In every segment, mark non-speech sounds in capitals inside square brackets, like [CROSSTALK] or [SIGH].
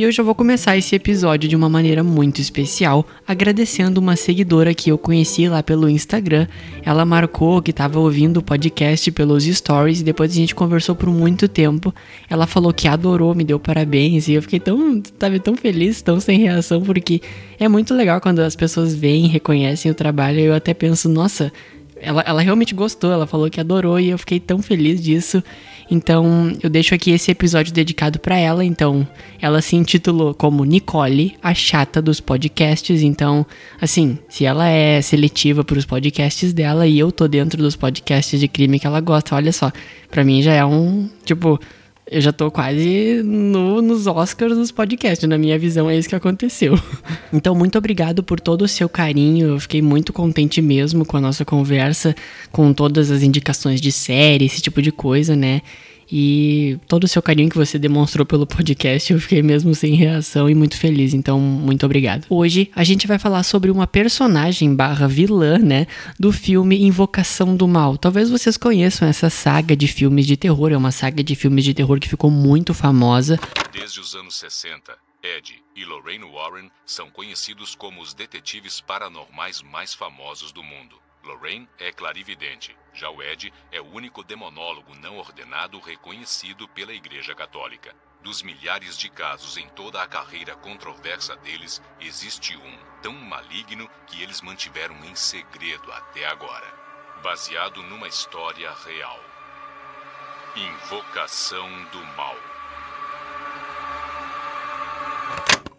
E eu já vou começar esse episódio de uma maneira muito especial, agradecendo uma seguidora que eu conheci lá pelo Instagram. Ela marcou que estava ouvindo o podcast pelos stories e depois a gente conversou por muito tempo. Ela falou que adorou, me deu parabéns e eu fiquei tão, tava tão feliz, tão sem reação, porque é muito legal quando as pessoas veem, reconhecem o trabalho. Eu até penso, nossa, ela, ela realmente gostou, ela falou que adorou e eu fiquei tão feliz disso. Então, eu deixo aqui esse episódio dedicado para ela. Então, ela se intitulou como Nicole, a chata dos podcasts. Então, assim, se ela é seletiva para os podcasts dela e eu tô dentro dos podcasts de crime que ela gosta, olha só, para mim já é um, tipo, eu já tô quase no, nos Oscars dos podcasts, na minha visão é isso que aconteceu. [LAUGHS] Então, muito obrigado por todo o seu carinho, eu fiquei muito contente mesmo com a nossa conversa, com todas as indicações de série, esse tipo de coisa, né? E todo o seu carinho que você demonstrou pelo podcast, eu fiquei mesmo sem reação e muito feliz. Então, muito obrigado. Hoje a gente vai falar sobre uma personagem barra vilã, né? Do filme Invocação do Mal. Talvez vocês conheçam essa saga de filmes de terror. É uma saga de filmes de terror que ficou muito famosa. Desde os anos 60, Ed e Lorraine Warren são conhecidos como os detetives paranormais mais famosos do mundo. Lorraine é clarividente, já o Ed é o único demonólogo não ordenado reconhecido pela Igreja Católica. Dos milhares de casos em toda a carreira controversa deles, existe um tão maligno que eles mantiveram em segredo até agora. Baseado numa história real. Invocação do Mal.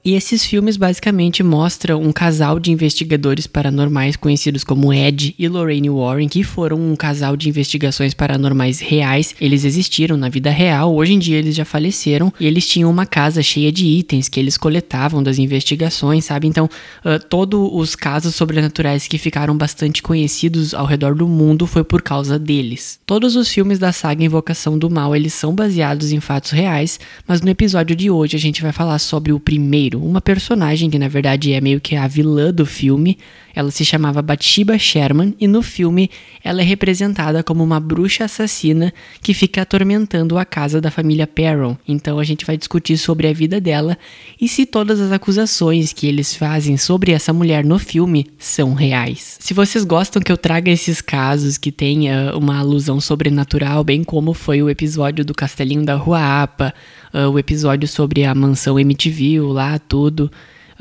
E esses filmes basicamente mostram um casal de investigadores paranormais conhecidos como Ed e Lorraine Warren, que foram um casal de investigações paranormais reais. Eles existiram na vida real, hoje em dia eles já faleceram e eles tinham uma casa cheia de itens que eles coletavam das investigações, sabe? Então, uh, todos os casos sobrenaturais que ficaram bastante conhecidos ao redor do mundo foi por causa deles. Todos os filmes da saga Invocação do Mal, eles são baseados em fatos reais, mas no episódio de hoje a gente vai falar sobre o primeiro uma personagem que na verdade é meio que a vilã do filme. Ela se chamava Bathsheba Sherman e no filme ela é representada como uma bruxa assassina que fica atormentando a casa da família Perron. Então a gente vai discutir sobre a vida dela e se todas as acusações que eles fazem sobre essa mulher no filme são reais. Se vocês gostam que eu traga esses casos que tenha uma alusão sobrenatural, bem como foi o episódio do Castelinho da Rua Apa, uh, o episódio sobre a mansão MTV, lá tudo.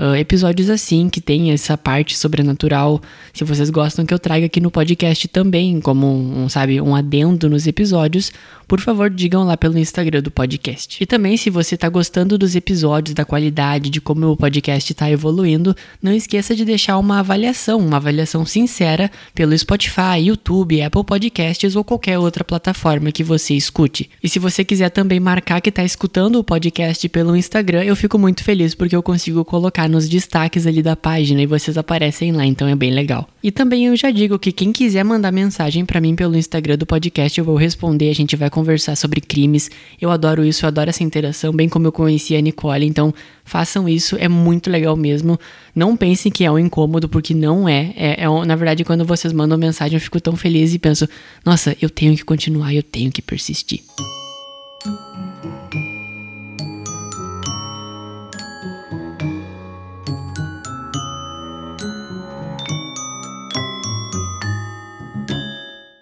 Uh, episódios assim, que tem essa parte sobrenatural. Se vocês gostam que eu traga aqui no podcast também, como um, sabe, um adendo nos episódios, por favor, digam lá pelo Instagram do podcast. E também, se você tá gostando dos episódios, da qualidade, de como o podcast tá evoluindo, não esqueça de deixar uma avaliação, uma avaliação sincera pelo Spotify, YouTube, Apple Podcasts ou qualquer outra plataforma que você escute. E se você quiser também marcar que tá escutando o podcast pelo Instagram, eu fico muito feliz porque eu consigo colocar nos destaques ali da página e vocês aparecem lá, então é bem legal. E também eu já digo que quem quiser mandar mensagem para mim pelo Instagram do podcast, eu vou responder, a gente vai conversar sobre crimes. Eu adoro isso, eu adoro essa interação, bem como eu conheci a Nicole, então façam isso, é muito legal mesmo. Não pensem que é um incômodo, porque não é. é, é na verdade, quando vocês mandam mensagem, eu fico tão feliz e penso, nossa, eu tenho que continuar, eu tenho que persistir.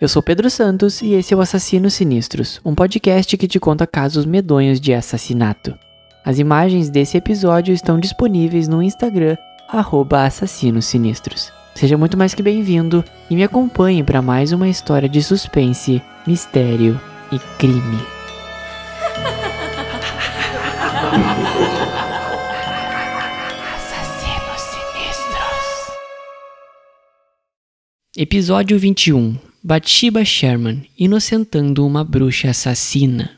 Eu sou Pedro Santos e esse é o Assassinos Sinistros, um podcast que te conta casos medonhos de assassinato. As imagens desse episódio estão disponíveis no Instagram, @assassinossinistros. Seja muito mais que bem-vindo e me acompanhe para mais uma história de suspense, mistério e crime. Assassinos Sinistros. Episódio 21 Bathsheba Sherman inocentando uma bruxa assassina.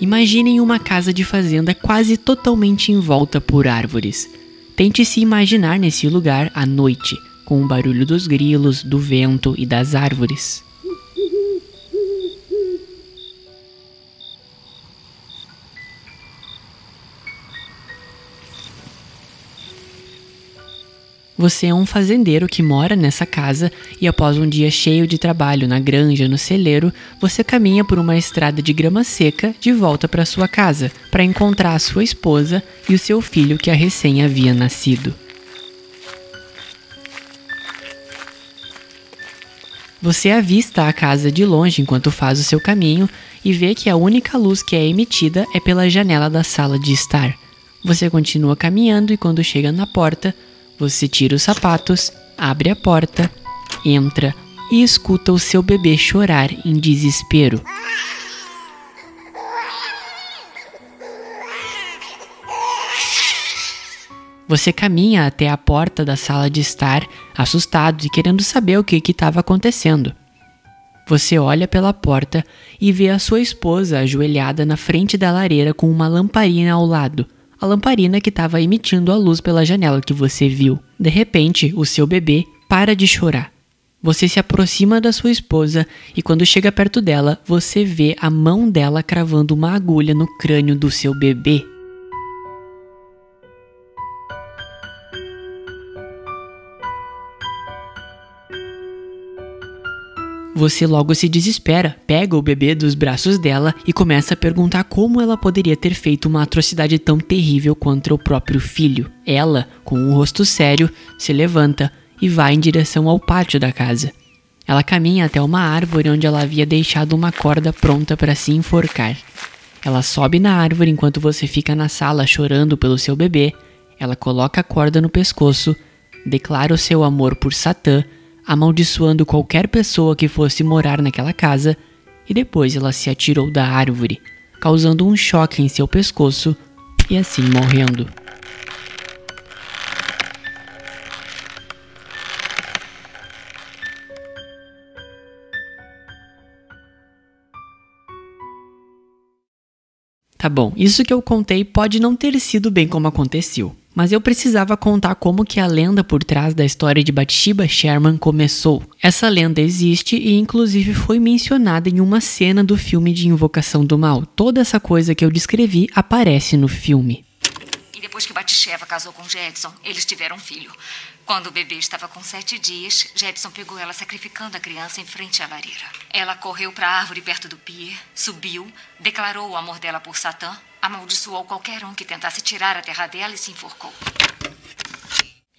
Imaginem uma casa de fazenda quase totalmente envolta por árvores. Tente se imaginar nesse lugar à noite, com o barulho dos grilos, do vento e das árvores. Você é um fazendeiro que mora nessa casa e após um dia cheio de trabalho na granja, no celeiro, você caminha por uma estrada de grama seca de volta para sua casa para encontrar sua esposa e o seu filho que a recém havia nascido. Você avista a casa de longe enquanto faz o seu caminho e vê que a única luz que é emitida é pela janela da sala de estar. Você continua caminhando e quando chega na porta, você tira os sapatos, abre a porta, entra e escuta o seu bebê chorar em desespero. Você caminha até a porta da sala de estar, assustado e querendo saber o que estava acontecendo. Você olha pela porta e vê a sua esposa ajoelhada na frente da lareira com uma lamparina ao lado, a lamparina que estava emitindo a luz pela janela que você viu. De repente, o seu bebê para de chorar. Você se aproxima da sua esposa e quando chega perto dela, você vê a mão dela cravando uma agulha no crânio do seu bebê. Você logo se desespera, pega o bebê dos braços dela e começa a perguntar como ela poderia ter feito uma atrocidade tão terrível contra o próprio filho. Ela, com um rosto sério, se levanta e vai em direção ao pátio da casa. Ela caminha até uma árvore onde ela havia deixado uma corda pronta para se enforcar. Ela sobe na árvore enquanto você fica na sala chorando pelo seu bebê. Ela coloca a corda no pescoço, declara o seu amor por Satã amaldiçoando qualquer pessoa que fosse morar naquela casa, e depois ela se atirou da árvore, causando um choque em seu pescoço e assim morrendo. Tá bom, isso que eu contei pode não ter sido bem como aconteceu. Mas eu precisava contar como que a lenda por trás da história de Bathsheba Sherman começou. Essa lenda existe e inclusive foi mencionada em uma cena do filme de Invocação do Mal. Toda essa coisa que eu descrevi aparece no filme. E depois que Bathsheba casou com Jedson, eles tiveram um filho. Quando o bebê estava com sete dias, Jedson pegou ela sacrificando a criança em frente à lareira. Ela correu para a árvore perto do pier, subiu, declarou o amor dela por Satã Amaldiçoou qualquer um que tentasse tirar a terra dela e se enforcou.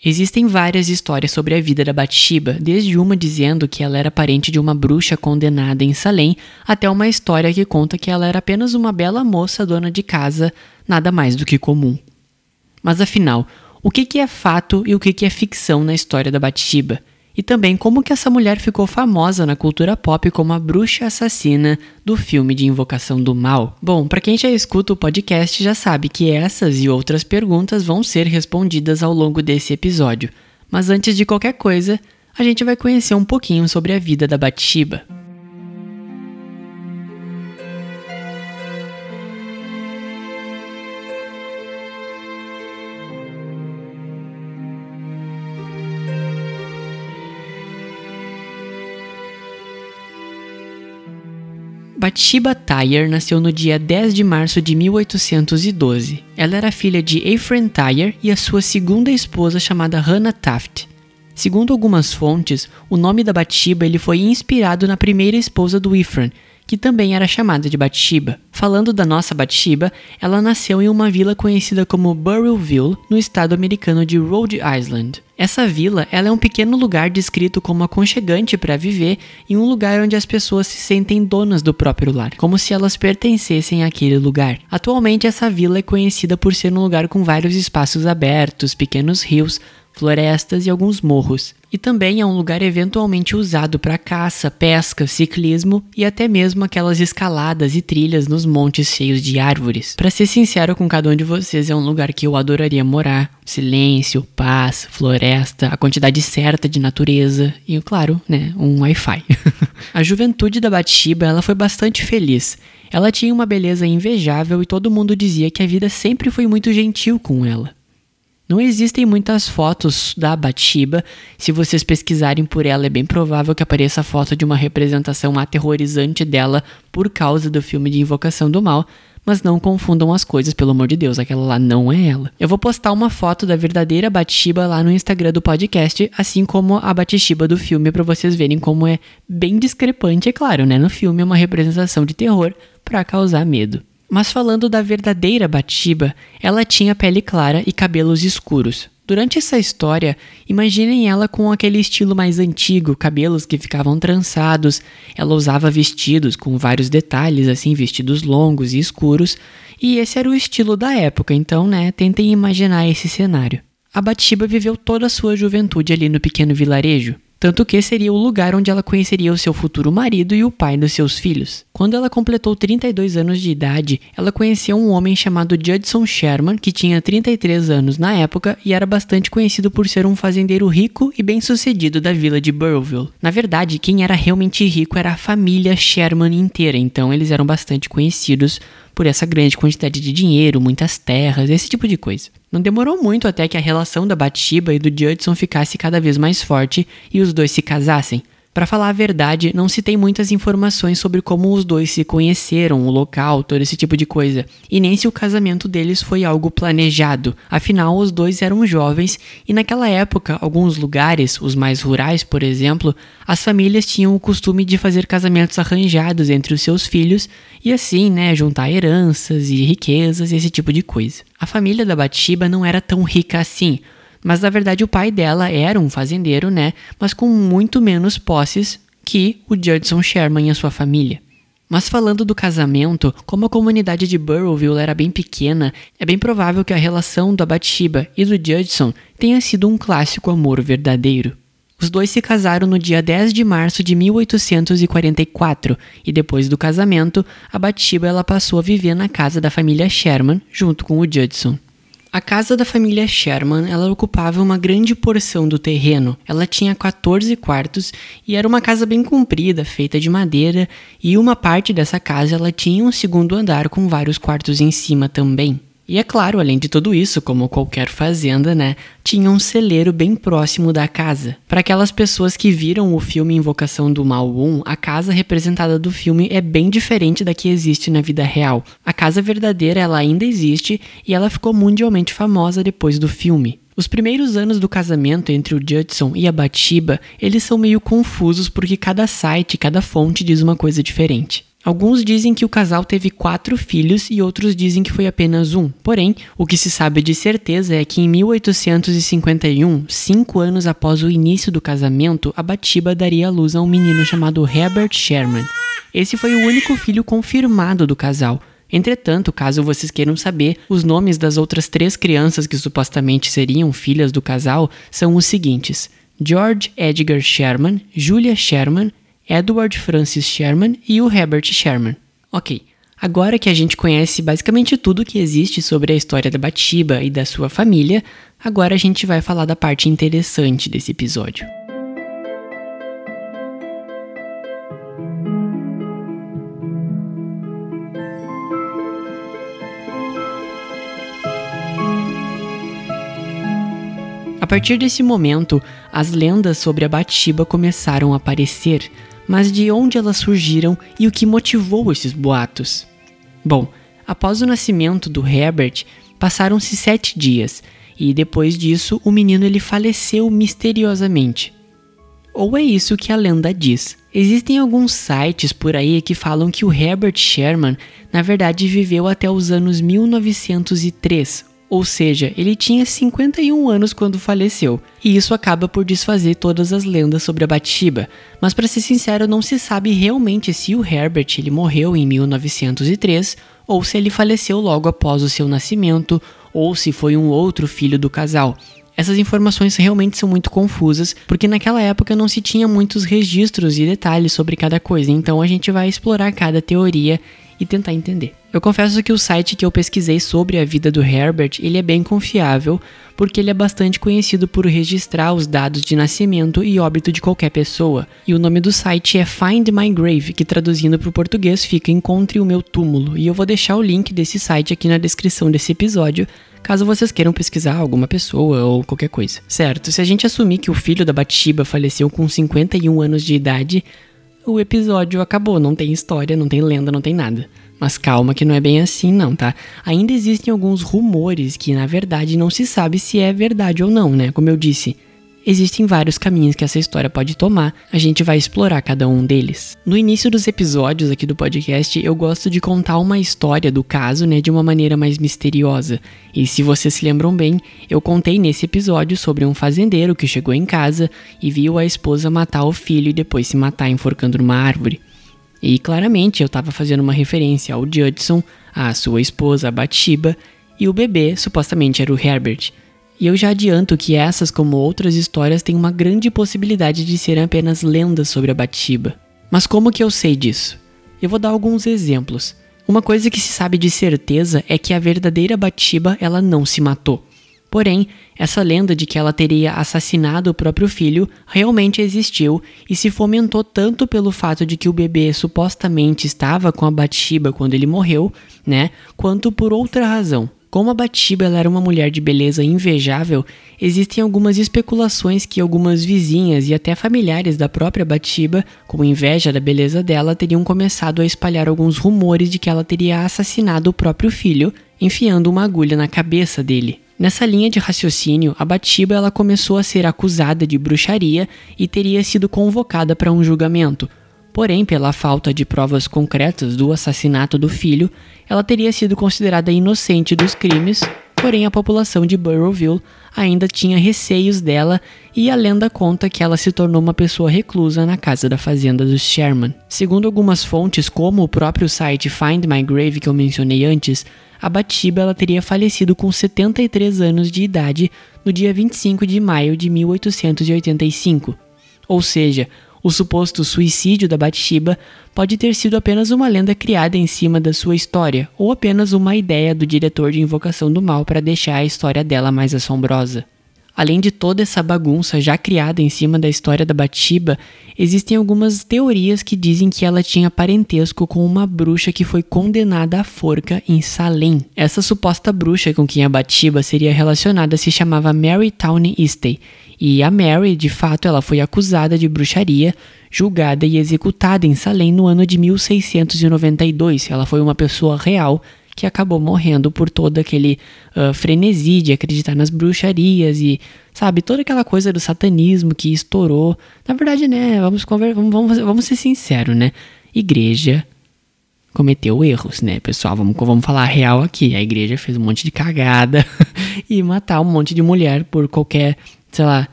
Existem várias histórias sobre a vida da Bathsheba, desde uma dizendo que ela era parente de uma bruxa condenada em Salem, até uma história que conta que ela era apenas uma bela moça dona de casa, nada mais do que comum. Mas afinal, o que é fato e o que é ficção na história da Bathsheba? E também como que essa mulher ficou famosa na cultura pop como a bruxa assassina do filme de Invocação do Mal. Bom, para quem já escuta o podcast já sabe que essas e outras perguntas vão ser respondidas ao longo desse episódio. Mas antes de qualquer coisa, a gente vai conhecer um pouquinho sobre a vida da Bathsheba. Bathsheba Tyre nasceu no dia 10 de março de 1812. Ela era filha de Ephraim Tyre e a sua segunda esposa chamada Hannah Taft. Segundo algumas fontes, o nome da Bathsheba ele foi inspirado na primeira esposa do Ephraim, que também era chamada de Bathsheba. Falando da nossa Bathsheba, ela nasceu em uma vila conhecida como Burrillville, no estado americano de Rhode Island. Essa vila ela é um pequeno lugar descrito como aconchegante para viver e um lugar onde as pessoas se sentem donas do próprio lar, como se elas pertencessem àquele lugar. Atualmente, essa vila é conhecida por ser um lugar com vários espaços abertos, pequenos rios, florestas e alguns morros. E também é um lugar eventualmente usado para caça, pesca, ciclismo e até mesmo aquelas escaladas e trilhas nos montes cheios de árvores. Para ser sincero com cada um de vocês, é um lugar que eu adoraria morar. Silêncio, paz, floresta, a quantidade certa de natureza e, claro, né, um Wi-Fi. [LAUGHS] a juventude da Bathsheba, ela foi bastante feliz. Ela tinha uma beleza invejável e todo mundo dizia que a vida sempre foi muito gentil com ela. Não existem muitas fotos da Bathsheba. Se vocês pesquisarem por ela, é bem provável que apareça a foto de uma representação aterrorizante dela por causa do filme de Invocação do Mal. mas não confundam as coisas, pelo amor de Deus, aquela lá não é ela. Eu vou postar uma foto da verdadeira Batshiba lá no Instagram do podcast, assim como a Batshiba do filme, para vocês verem como é bem discrepante, é claro, né? No filme é uma representação de terror para causar medo. Mas falando da verdadeira Batshiba, ela tinha pele clara e cabelos escuros. Durante essa história, imaginem ela com aquele estilo mais antigo, cabelos que ficavam trançados. Ela usava vestidos com vários detalhes, assim, vestidos longos e escuros, e esse era o estilo da época, então, né, tentem imaginar esse cenário. A Batshiba viveu toda a sua juventude ali no pequeno vilarejo tanto que seria o lugar onde ela conheceria o seu futuro marido e o pai dos seus filhos. Quando ela completou 32 anos de idade, ela conheceu um homem chamado Judson Sherman, que tinha 33 anos na época e era bastante conhecido por ser um fazendeiro rico e bem-sucedido da vila de Burrowville. Na verdade, quem era realmente rico era a família Sherman inteira, então eles eram bastante conhecidos por essa grande quantidade de dinheiro, muitas terras, esse tipo de coisa. Não demorou muito até que a relação da Bathsheba e do Judson ficasse cada vez mais forte e os dois se casassem. Para falar a verdade, não se tem muitas informações sobre como os dois se conheceram, o local, todo esse tipo de coisa, e nem se o casamento deles foi algo planejado. Afinal, os dois eram jovens e naquela época, alguns lugares, os mais rurais, por exemplo, as famílias tinham o costume de fazer casamentos arranjados entre os seus filhos e assim, né, juntar heranças e riquezas esse tipo de coisa. A família da Bathsheba não era tão rica assim, mas na verdade o pai dela era um fazendeiro, né? Mas com muito menos posses que o Judson Sherman e a sua família. Mas falando do casamento, como a comunidade de Burrowville era bem pequena, é bem provável que a relação da Bathsheba e do Judson tenha sido um clássico amor verdadeiro. Os dois se casaram no dia 10 de março de 1844 e depois do casamento, a Bathsheba ela passou a viver na casa da família Sherman junto com o Judson. A casa da família Sherman, ela ocupava uma grande porção do terreno. Ela tinha 14 quartos e era uma casa bem comprida, feita de madeira, e uma parte dessa casa ela tinha um segundo andar com vários quartos em cima também. E é claro, além de tudo isso, como qualquer fazenda, né, tinha um celeiro bem próximo da casa. Para aquelas pessoas que viram o filme Invocação do Mal 1, a casa representada do filme é bem diferente da que existe na vida real. A casa verdadeira ela ainda existe e ela ficou mundialmente famosa depois do filme. Os primeiros anos do casamento entre o Judson e a Bathsheba, eles são meio confusos porque cada site, cada fonte diz uma coisa diferente. Alguns dizem que o casal teve quatro filhos e outros dizem que foi apenas um. Porém, o que se sabe de certeza é que em 1851, cinco anos após o início do casamento, a Batiba daria à luz a um menino chamado Herbert Sherman. Esse foi o único filho confirmado do casal. Entretanto, caso vocês queiram saber, os nomes das outras três crianças que supostamente seriam filhas do casal são os seguintes: George Edgar Sherman, Julia Sherman Edward Francis Sherman e o Herbert Sherman. Ok, agora que a gente conhece basicamente tudo que existe sobre a história da Bathsheba e da sua família, agora a gente vai falar da parte interessante desse episódio. A partir desse momento, as lendas sobre a Bathsheba começaram a aparecer, mas de onde elas surgiram e o que motivou esses boatos? Bom, após o nascimento do Herbert, passaram-se sete dias e depois disso o menino ele faleceu misteriosamente. Ou é isso que a lenda diz. Existem alguns sites por aí que falam que o Herbert Sherman na verdade viveu até os anos 1903 ou seja, ele tinha 51 anos quando faleceu, e isso acaba por desfazer todas as lendas sobre a Bathsheba. Mas para ser sincero, não se sabe realmente se o Herbert ele morreu em 1903 ou se ele faleceu logo após o seu nascimento ou se foi um outro filho do casal. Essas informações realmente são muito confusas, porque naquela época não se tinha muitos registros e detalhes sobre cada coisa, então a gente vai explorar cada teoria e tentar entender. Eu confesso que o site que eu pesquisei sobre a vida do Herbert, ele é bem confiável, porque ele é bastante conhecido por registrar os dados de nascimento e óbito de qualquer pessoa. E o nome do site é Find My Grave, que traduzindo para o português fica Encontre o meu túmulo. E eu vou deixar o link desse site aqui na descrição desse episódio, caso vocês queiram pesquisar alguma pessoa ou qualquer coisa. Certo, se a gente assumir que o filho da Bathsheba faleceu com 51 anos de idade, o episódio acabou, não tem história, não tem lenda, não tem nada. Mas calma que não é bem assim não, tá? Ainda existem alguns rumores que na verdade não se sabe se é verdade ou não, né? Como eu disse, existem vários caminhos que essa história pode tomar, a gente vai explorar cada um deles. No início dos episódios aqui do podcast, eu gosto de contar uma história do caso, né, de uma maneira mais misteriosa. E se vocês se lembram bem, eu contei nesse episódio sobre um fazendeiro que chegou em casa e viu a esposa matar o filho e depois se matar enforcando numa árvore. E claramente eu estava fazendo uma referência ao Judson, a sua esposa Bathsheba, e o bebê supostamente era o Herbert. E eu já adianto que essas, como outras histórias, têm uma grande possibilidade de serem apenas lendas sobre a Bathsheba. Mas como que eu sei disso? Eu vou dar alguns exemplos. Uma coisa que se sabe de certeza é que a verdadeira Bathsheba ela não se matou. Porém, essa lenda de que ela teria assassinado o próprio filho realmente existiu e se fomentou tanto pelo fato de que o bebê supostamente estava com a Bathsheba quando ele morreu, né, quanto por outra razão. Como a Batiba era uma mulher de beleza invejável, existem algumas especulações que algumas vizinhas e até familiares da própria Batiba, com inveja da beleza dela, teriam começado a espalhar alguns rumores de que ela teria assassinado o próprio filho, enfiando uma agulha na cabeça dele. Nessa linha de raciocínio, a Batiba ela começou a ser acusada de bruxaria e teria sido convocada para um julgamento. Porém, pela falta de provas concretas do assassinato do filho, ela teria sido considerada inocente dos crimes, porém a população de Burrowville ainda tinha receios dela e a lenda conta que ela se tornou uma pessoa reclusa na casa da fazenda dos Sherman. Segundo algumas fontes, como o próprio site Find My Grave que eu mencionei antes, a Batiba ela teria falecido com 73 anos de idade no dia 25 de maio de 1885. Ou seja, o suposto suicídio da Bathsheba pode ter sido apenas uma lenda criada em cima da sua história, ou apenas uma ideia do diretor de Invocação do Mal para deixar a história dela mais assombrosa. Além de toda essa bagunça já criada em cima da história da Bathsheba, existem algumas teorias que dizem que ela tinha parentesco com uma bruxa que foi condenada à forca em Salem. Essa suposta bruxa com quem a Bathsheba seria relacionada se chamava Mary Towney Eastey e a Mary, de fato, ela foi acusada de bruxaria, julgada e executada em Salem no ano de 1692. Ela foi uma pessoa real que acabou morrendo por todo aquele uh, frenesi de acreditar nas bruxarias e, sabe, toda aquela coisa do satanismo que estourou. Na verdade, né, vamos, vamos, vamos, vamos ser sinceros, né? Igreja cometeu erros, né, pessoal? Vamos, vamos falar a real aqui. A igreja fez um monte de cagada [LAUGHS] e matar um monte de mulher por qualquer sei lá,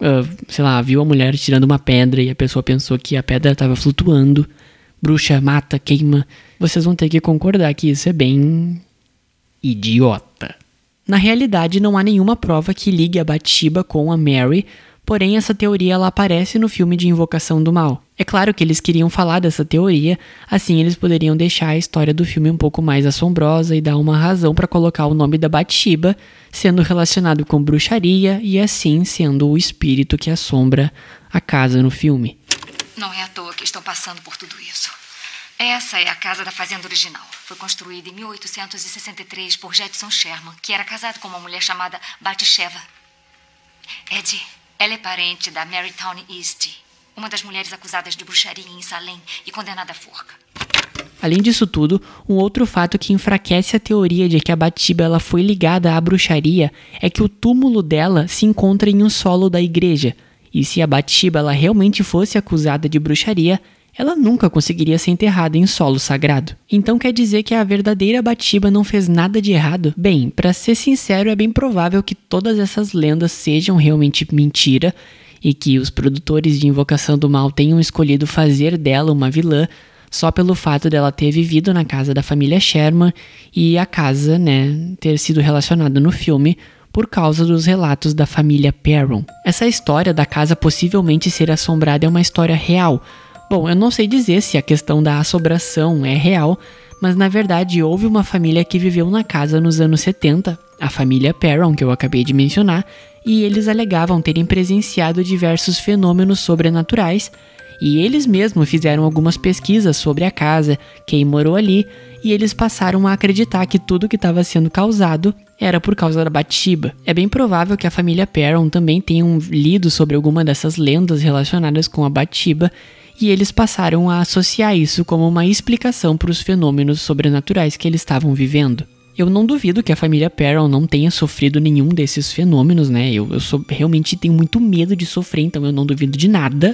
uh, sei lá, viu a mulher tirando uma pedra e a pessoa pensou que a pedra estava flutuando. Bruxa mata, queima. Vocês vão ter que concordar que isso é bem idiota. Na realidade, não há nenhuma prova que ligue a Bathsheba com a Mary, porém essa teoria ela aparece no filme de Invocação do Mal. É claro que eles queriam falar dessa teoria, assim eles poderiam deixar a história do filme um pouco mais assombrosa e dar uma razão para colocar o nome da Bathsheba sendo relacionado com bruxaria e assim sendo o espírito que assombra a casa no filme. Não é à toa que estão passando por tudo isso. Essa é a casa da fazenda original. Foi construída em 1863 por Jetson Sherman, que era casado com uma mulher chamada Bathsheba. Ed, ela é parente da Marytown East, uma das mulheres acusadas de bruxaria em Salem e condenada à forca. Além disso tudo, um outro fato que enfraquece a teoria de que a Batiba ela foi ligada à bruxaria é que o túmulo dela se encontra em um solo da igreja. E se a Batiba ela realmente fosse acusada de bruxaria, ela nunca conseguiria ser enterrada em solo sagrado. Então quer dizer que a verdadeira Batiba não fez nada de errado? Bem, para ser sincero, é bem provável que todas essas lendas sejam realmente mentira e que os produtores de Invocação do Mal tenham escolhido fazer dela uma vilã só pelo fato dela ter vivido na casa da família Sherman e a casa, né, ter sido relacionada no filme por causa dos relatos da família Perron. Essa história da casa possivelmente ser assombrada é uma história real. Bom, eu não sei dizer se a questão da assombração é real, mas na verdade houve uma família que viveu na casa nos anos 70, a família Perron, que eu acabei de mencionar, e eles alegavam terem presenciado diversos fenômenos sobrenaturais, e eles mesmos fizeram algumas pesquisas sobre a casa, quem morou ali, e eles passaram a acreditar que tudo que estava sendo causado era por causa da Bathsheba. É bem provável que a família Perron também tenha lido sobre alguma dessas lendas relacionadas com a Bathsheba, e eles passaram a associar isso como uma explicação para os fenômenos sobrenaturais que eles estavam vivendo. Eu não duvido que a família Perron não tenha sofrido nenhum desses fenômenos, né? Eu, eu sou, realmente tenho muito medo de sofrer, então eu não duvido de nada.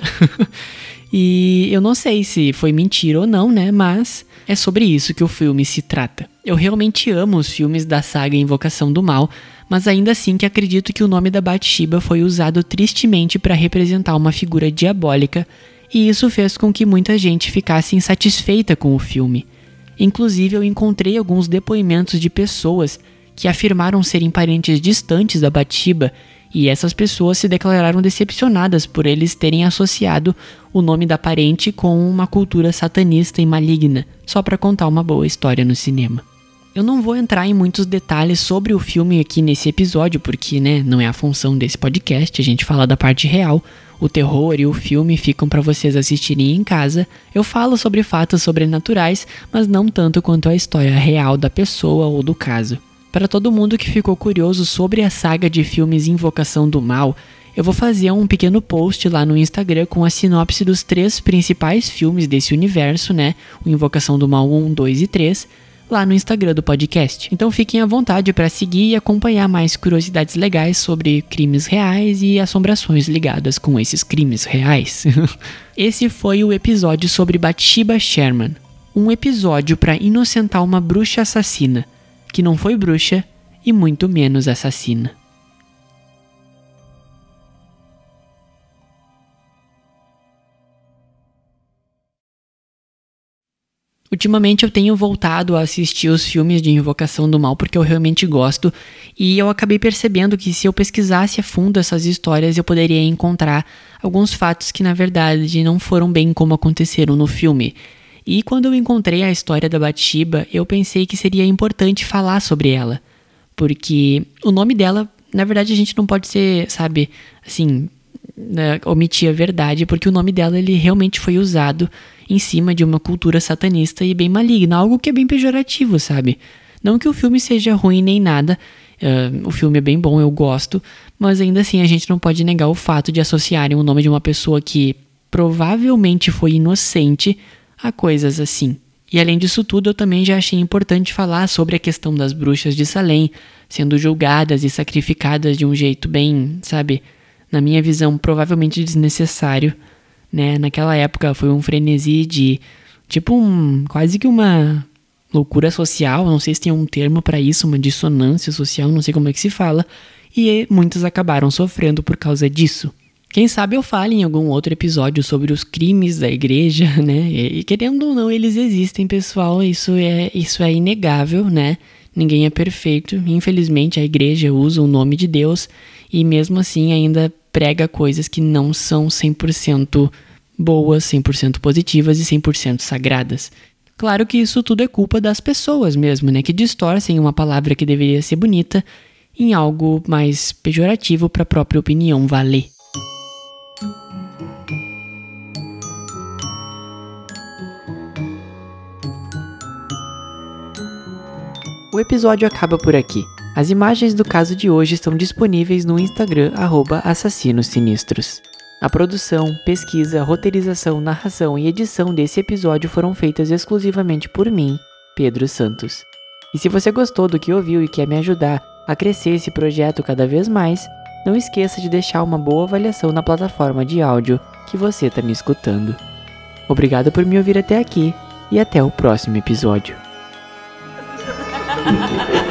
[LAUGHS] e eu não sei se foi mentira ou não, né? Mas é sobre isso que o filme se trata. Eu realmente amo os filmes da saga Invocação do Mal, mas ainda assim que acredito que o nome da Bathsheba foi usado tristemente para representar uma figura diabólica, e isso fez com que muita gente ficasse insatisfeita com o filme. Inclusive, eu encontrei alguns depoimentos de pessoas que afirmaram serem parentes distantes da Bathsheba, e essas pessoas se declararam decepcionadas por eles terem associado o nome da parente com uma cultura satanista e maligna, só para contar uma boa história no cinema. Eu não vou entrar em muitos detalhes sobre o filme aqui nesse episódio, porque né, não é a função desse podcast, a gente fala da parte real. O terror e o filme ficam para vocês assistirem em casa. Eu falo sobre fatos sobrenaturais, mas não tanto quanto a história real da pessoa ou do caso. Para todo mundo que ficou curioso sobre a saga de filmes Invocação do Mal, eu vou fazer um pequeno post lá no Instagram com a sinopse dos três principais filmes desse universo, né? O Invocação do Mal 1, 2 e 3 lá no Instagram do podcast. Então fiquem à vontade para seguir e acompanhar mais curiosidades legais sobre crimes reais e assombrações ligadas com esses crimes reais. [LAUGHS] Esse foi o episódio sobre Bathsheba Sherman, um episódio para inocentar uma bruxa assassina, que não foi bruxa e muito menos assassina. Ultimamente eu tenho voltado a assistir os filmes de Invocação do Mal porque eu realmente gosto, e eu acabei percebendo que se eu pesquisasse a fundo essas histórias eu poderia encontrar alguns fatos que na verdade não foram bem como aconteceram no filme. E quando eu encontrei a história da Bathsheba, eu pensei que seria importante falar sobre ela, porque o nome dela, na verdade a gente não pode ser, sabe, assim, né, omitir a verdade, porque o nome dela ele realmente foi usado em cima de uma cultura satanista e bem maligna, algo que é bem pejorativo, sabe? Não que o filme seja ruim nem nada, uh, o filme é bem bom, eu gosto, mas ainda assim a gente não pode negar o fato de associarem o nome de uma pessoa que provavelmente foi inocente a coisas assim. E além disso tudo, eu também já achei importante falar sobre a questão das bruxas de Salem sendo julgadas e sacrificadas de um jeito bem, sabe, na minha visão, provavelmente desnecessário né? Naquela época foi um frenesi de tipo um quase que uma loucura social, não sei se tem um termo para isso, uma dissonância social, não sei como é que se fala, e muitos acabaram sofrendo por causa disso. Quem sabe eu fale em algum outro episódio sobre os crimes da igreja, [LAUGHS] né? E querendo ou não, eles existem, pessoal, isso é isso é inegável, né? Ninguém é perfeito. Infelizmente, a igreja usa o nome de Deus e mesmo assim ainda prega coisas que não são 100% boas, 100% positivas e 100% sagradas. Claro que isso tudo é culpa das pessoas mesmo, né, que distorcem uma palavra que deveria ser bonita em algo mais pejorativo para a própria opinião valer. O episódio acaba por aqui. As imagens do caso de hoje estão disponíveis no Instagram @assassinossinistros. A produção, pesquisa, roteirização, narração e edição desse episódio foram feitas exclusivamente por mim, Pedro Santos. E se você gostou do que ouviu e quer me ajudar a crescer esse projeto cada vez mais, não esqueça de deixar uma boa avaliação na plataforma de áudio que você está me escutando. Obrigado por me ouvir até aqui e até o próximo episódio. [LAUGHS]